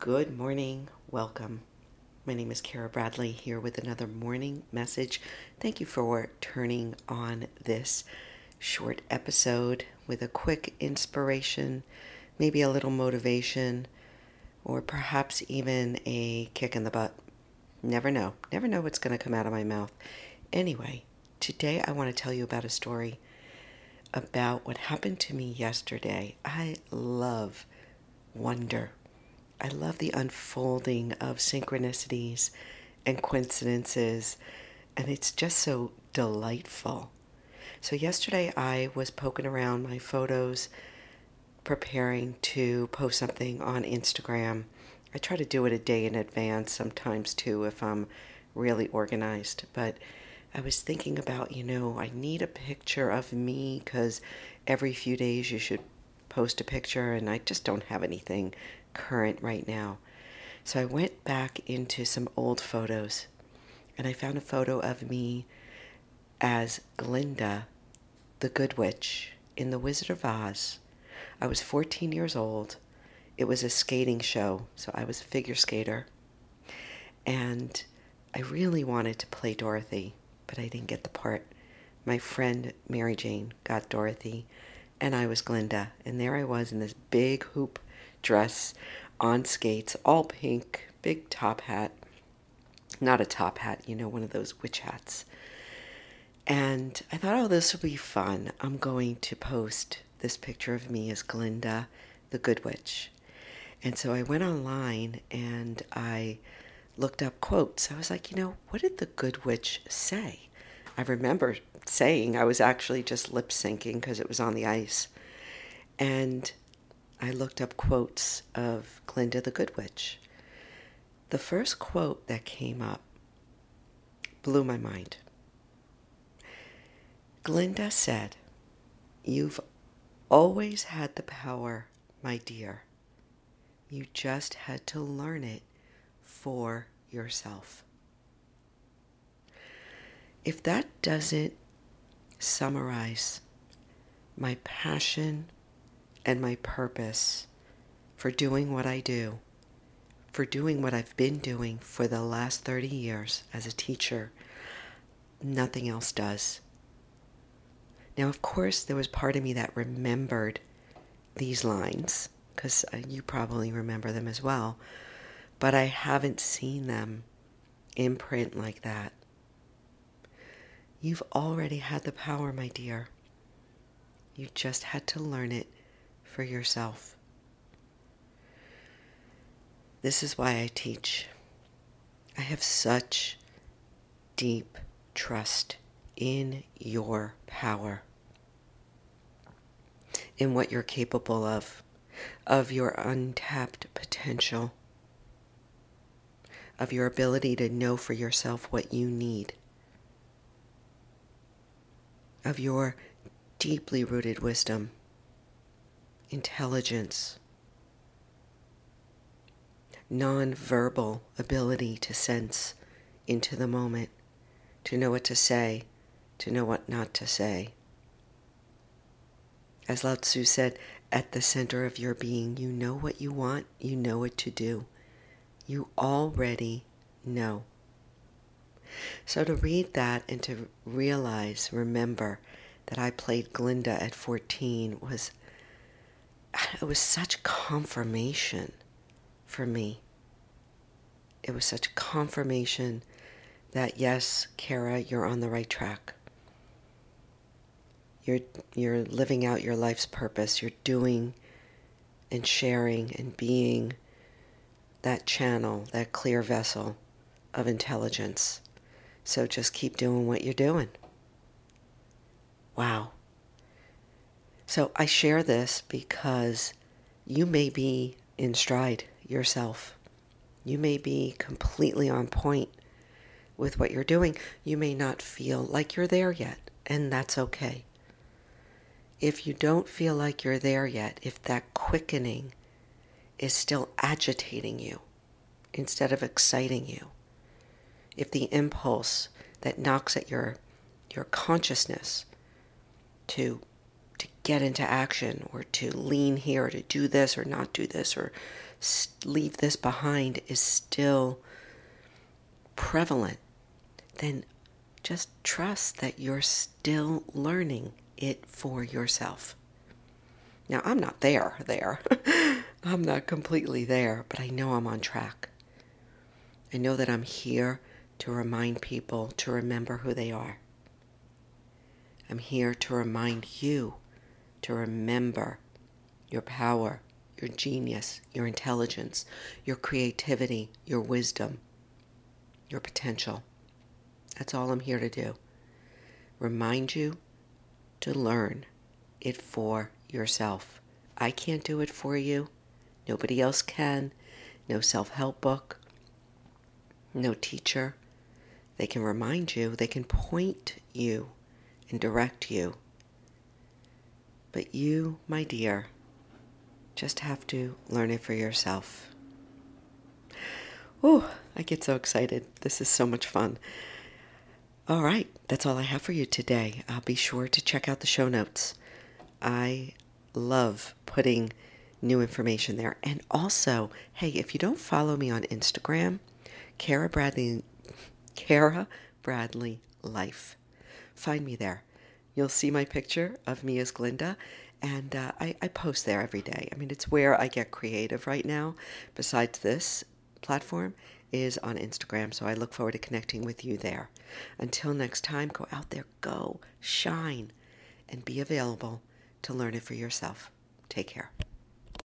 Good morning. Welcome. My name is Kara Bradley here with another morning message. Thank you for turning on this short episode with a quick inspiration, maybe a little motivation, or perhaps even a kick in the butt. Never know. Never know what's going to come out of my mouth. Anyway, today I want to tell you about a story about what happened to me yesterday. I love wonder I love the unfolding of synchronicities and coincidences, and it's just so delightful. So, yesterday I was poking around my photos, preparing to post something on Instagram. I try to do it a day in advance sometimes too if I'm really organized, but I was thinking about, you know, I need a picture of me because every few days you should post a picture, and I just don't have anything current right now. So I went back into some old photos and I found a photo of me as Glinda, the Good Witch, in The Wizard of Oz. I was 14 years old. It was a skating show, so I was a figure skater. And I really wanted to play Dorothy, but I didn't get the part. My friend Mary Jane got Dorothy, and I was Glinda. And there I was in this big hoop dress on skates, all pink, big top hat. Not a top hat, you know, one of those witch hats. And I thought, oh, this will be fun. I'm going to post this picture of me as Glinda, the Good Witch. And so I went online and I looked up quotes. I was like, you know, what did the Good Witch say? I remember saying I was actually just lip syncing because it was on the ice. And I looked up quotes of Glinda the Good Witch. The first quote that came up blew my mind. Glinda said, You've always had the power, my dear. You just had to learn it for yourself. If that doesn't summarize my passion and my purpose for doing what I do, for doing what I've been doing for the last 30 years as a teacher. Nothing else does. Now, of course, there was part of me that remembered these lines, because uh, you probably remember them as well, but I haven't seen them in print like that. You've already had the power, my dear. You just had to learn it for yourself. This is why I teach. I have such deep trust in your power, in what you're capable of, of your untapped potential, of your ability to know for yourself what you need, of your deeply rooted wisdom intelligence, non-verbal ability to sense into the moment, to know what to say, to know what not to say. As Lao Tzu said, at the center of your being, you know what you want, you know what to do. You already know. So to read that and to realize, remember that I played Glinda at 14 was it was such confirmation for me. It was such confirmation that yes, Kara, you're on the right track. You're you're living out your life's purpose. You're doing and sharing and being that channel, that clear vessel of intelligence. So just keep doing what you're doing. Wow. So I share this because you may be in stride yourself. You may be completely on point with what you're doing. You may not feel like you're there yet, and that's okay. If you don't feel like you're there yet, if that quickening is still agitating you instead of exciting you, if the impulse that knocks at your your consciousness to get into action or to lean here to do this or not do this or leave this behind is still prevalent, then just trust that you're still learning it for yourself. Now, I'm not there, there. I'm not completely there, but I know I'm on track. I know that I'm here to remind people to remember who they are. I'm here to remind you to remember your power, your genius, your intelligence, your creativity, your wisdom, your potential. That's all I'm here to do. Remind you to learn it for yourself. I can't do it for you. Nobody else can. No self help book. No teacher. They can remind you, they can point you and direct you. But you, my dear, just have to learn it for yourself. Oh, I get so excited. This is so much fun. All right, that's all I have for you today. I'll be sure to check out the show notes. I love putting new information there. And also, hey, if you don't follow me on Instagram, Kara Bradley, Kara Bradley Life, find me there. You'll see my picture of me as Glinda, and uh, I, I post there every day. I mean, it's where I get creative right now. Besides this platform, is on Instagram, so I look forward to connecting with you there. Until next time, go out there, go, shine, and be available to learn it for yourself. Take care.